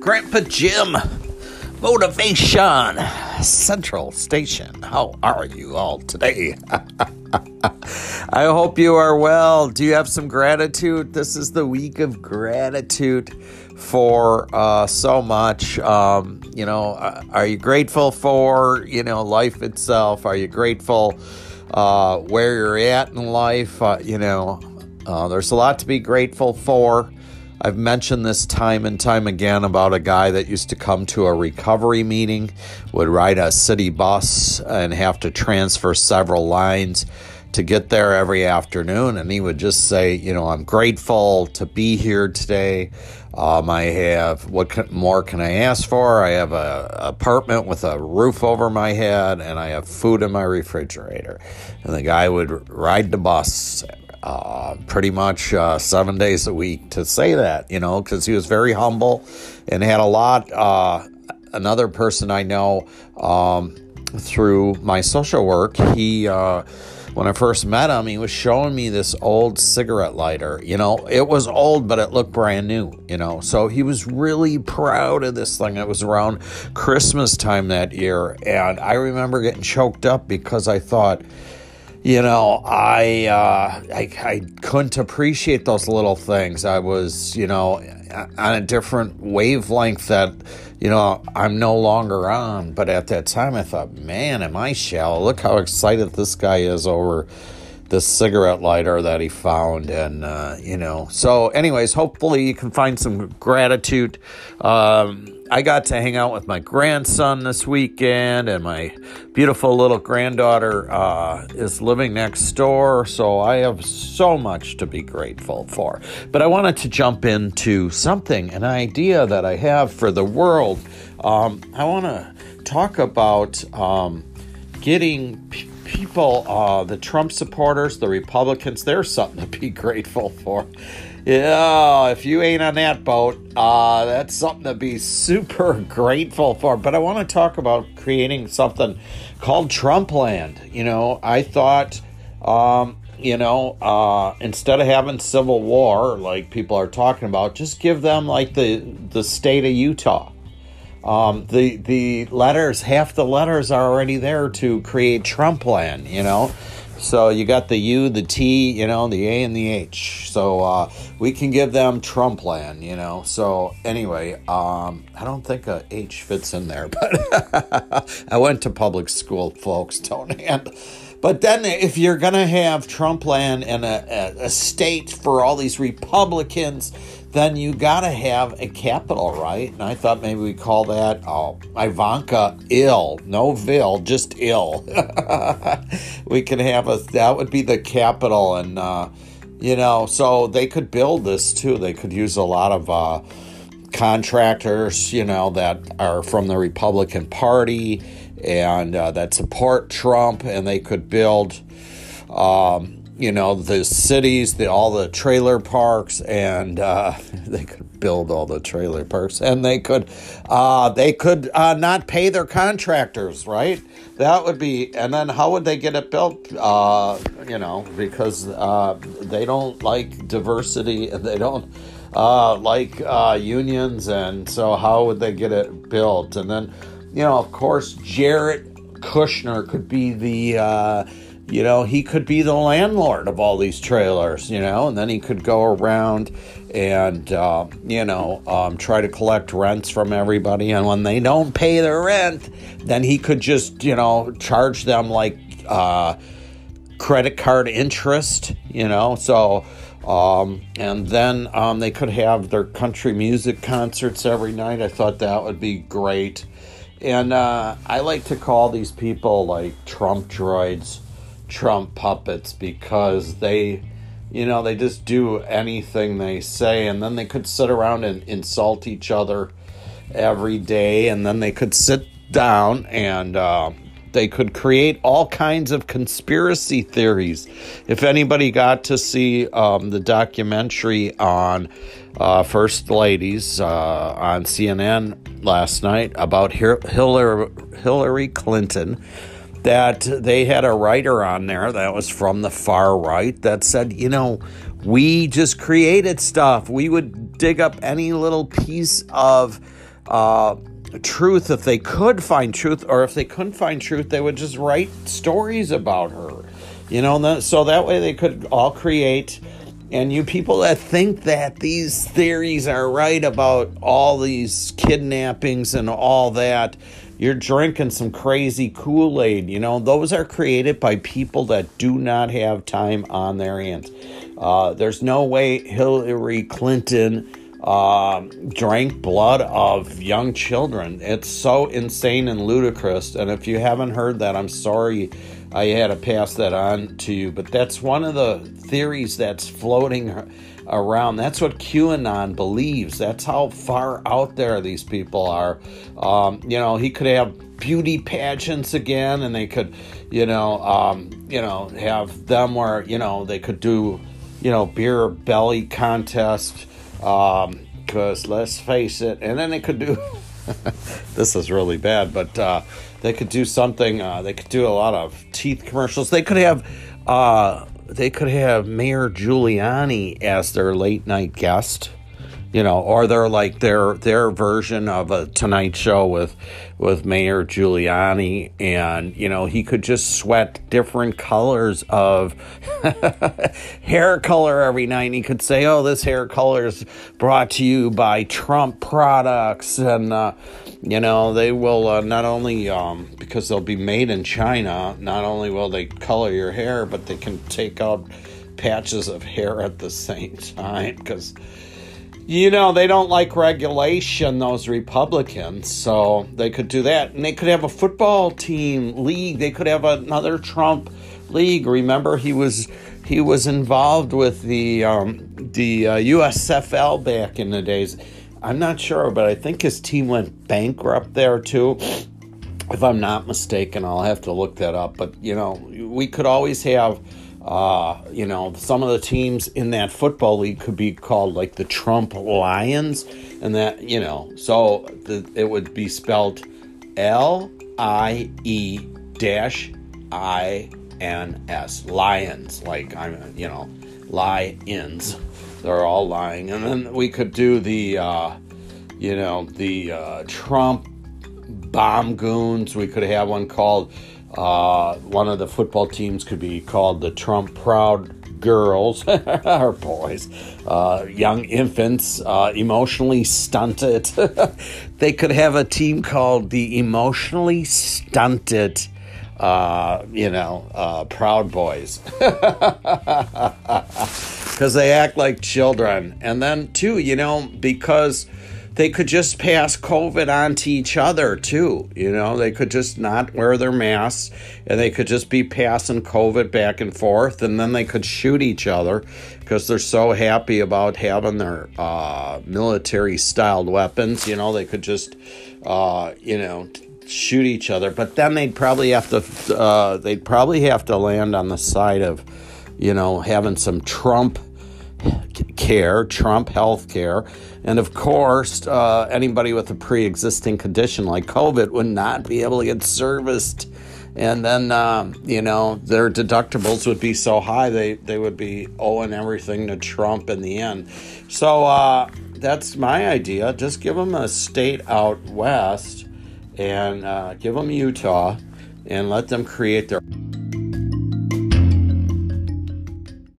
Grandpa Jim, Motivation Central Station. How are you all today? I hope you are well. Do you have some gratitude? This is the week of gratitude for uh, so much. Um, you know, uh, are you grateful for, you know, life itself? Are you grateful uh, where you're at in life? Uh, you know, uh, there's a lot to be grateful for. I've mentioned this time and time again about a guy that used to come to a recovery meeting, would ride a city bus and have to transfer several lines to get there every afternoon. And he would just say, You know, I'm grateful to be here today. Um, I have, what can, more can I ask for? I have an apartment with a roof over my head and I have food in my refrigerator. And the guy would ride the bus uh, pretty much uh, seven days a week to say that, you know, because he was very humble and had a lot. Uh, another person I know um, through my social work, he. Uh, when I first met him, he was showing me this old cigarette lighter. You know, it was old, but it looked brand new, you know. So he was really proud of this thing. It was around Christmas time that year. And I remember getting choked up because I thought, you know, I, uh, I, I couldn't appreciate those little things. I was, you know, on a different wavelength that, you know, I'm no longer on. But at that time, I thought, man, am I shallow? Look how excited this guy is over this cigarette lighter that he found. And, uh, you know, so, anyways, hopefully you can find some gratitude. Um, I got to hang out with my grandson this weekend, and my beautiful little granddaughter uh, is living next door. So I have so much to be grateful for. But I wanted to jump into something, an idea that I have for the world. Um, I want to talk about um, getting people, uh, the Trump supporters, the Republicans, there's something to be grateful for. Yeah, if you ain't on that boat, uh, that's something to be super grateful for. But I want to talk about creating something called Trumpland. You know, I thought, um, you know, uh, instead of having civil war like people are talking about, just give them like the the state of Utah. Um, the the letters, half the letters are already there to create Trumpland. You know. So you got the U, the T, you know, the A and the H. So uh, we can give them Trumpland, you know. So anyway, um, I don't think a H fits in there, but I went to public school, folks. Don't hand. But then, if you're going to have Trumpland and a, a, a state for all these Republicans, then you got to have a capital, right? And I thought maybe we call that oh, Ivanka ill, no Vil, just ill. we can have a that would be the capital, and uh, you know, so they could build this too. They could use a lot of. Uh, contractors, you know, that are from the Republican Party and uh, that support Trump, and they could build, um, you know, the cities, the all the trailer parks, and uh, they could build all the trailer parks, and they could, uh, they could uh, not pay their contractors, right? That would be, and then how would they get it built? Uh, you know, because uh, they don't like diversity, and they don't uh, like uh, unions, and so how would they get it built? And then, you know, of course, Jared Kushner could be the, uh, you know, he could be the landlord of all these trailers, you know, and then he could go around and, uh, you know, um, try to collect rents from everybody. And when they don't pay their rent, then he could just, you know, charge them like uh, credit card interest, you know, so um, and then um, they could have their country music concerts every night. I thought that would be great. And uh, I like to call these people like Trump droids, Trump puppets, because they, you know, they just do anything they say. And then they could sit around and insult each other every day. And then they could sit down and uh, they could create all kinds of conspiracy theories. If anybody got to see um, the documentary on uh, First Ladies uh, on CNN last night about Hillary, Hillary Clinton, that they had a writer on there that was from the far right that said, you know, we just created stuff. We would dig up any little piece of uh, truth if they could find truth, or if they couldn't find truth, they would just write stories about her. You know, so that way they could all create. And you people that think that these theories are right about all these kidnappings and all that, you're drinking some crazy Kool Aid. You know, those are created by people that do not have time on their hands. Uh, there's no way Hillary Clinton uh, drank blood of young children. It's so insane and ludicrous. And if you haven't heard that, I'm sorry I had to pass that on to you. But that's one of the theories that's floating around. That's what QAnon believes. That's how far out there these people are. Um, you know, he could have beauty pageants again, and they could, you know, um, you know, have them where you know they could do, you know, beer belly contest. Because um, let's face it, and then they could do. this is really bad, but uh, they could do something. Uh, they could do a lot of teeth commercials. They could have. Uh, they could have Mayor Giuliani as their late night guest you know, or they're like their their version of a Tonight Show with with Mayor Giuliani, and you know he could just sweat different colors of hair color every night. And he could say, "Oh, this hair color is brought to you by Trump products," and uh, you know they will uh, not only um, because they'll be made in China, not only will they color your hair, but they can take out patches of hair at the same time because you know, they don't like regulation, those Republicans, so they could do that. And they could have a football team league. They could have another Trump league. Remember, he was he was involved with the um, the uh, USFL back in the days. I'm not sure, but I think his team went bankrupt there too. If I'm not mistaken, I'll have to look that up. But you know, we could always have uh, you know, some of the teams in that football league could be called like the Trump Lions, and that you know, so the, it would be spelled L I E dash I N S Lions, like I'm, you know, lions. They're all lying, and then we could do the, uh, you know, the uh, Trump bomb goons. We could have one called uh, one of the football teams could be called the Trump Proud Girls or boys, uh, young infants, uh, emotionally stunted. they could have a team called the Emotionally Stunted. Uh, you know, uh, Proud Boys. Because they act like children. And then, too, you know, because they could just pass COVID on to each other too. You know, they could just not wear their masks and they could just be passing COVID back and forth, and then they could shoot each other because they're so happy about having their uh, military styled weapons. You know, they could just, uh, you know, shoot each other, but then they'd probably have to, uh, they'd probably have to land on the side of, you know, having some Trump care, Trump health care. And of course, uh, anybody with a pre existing condition like COVID would not be able to get serviced. And then, um, you know, their deductibles would be so high, they, they would be owing everything to Trump in the end. So uh, that's my idea. Just give them a state out west and uh, give them Utah and let them create their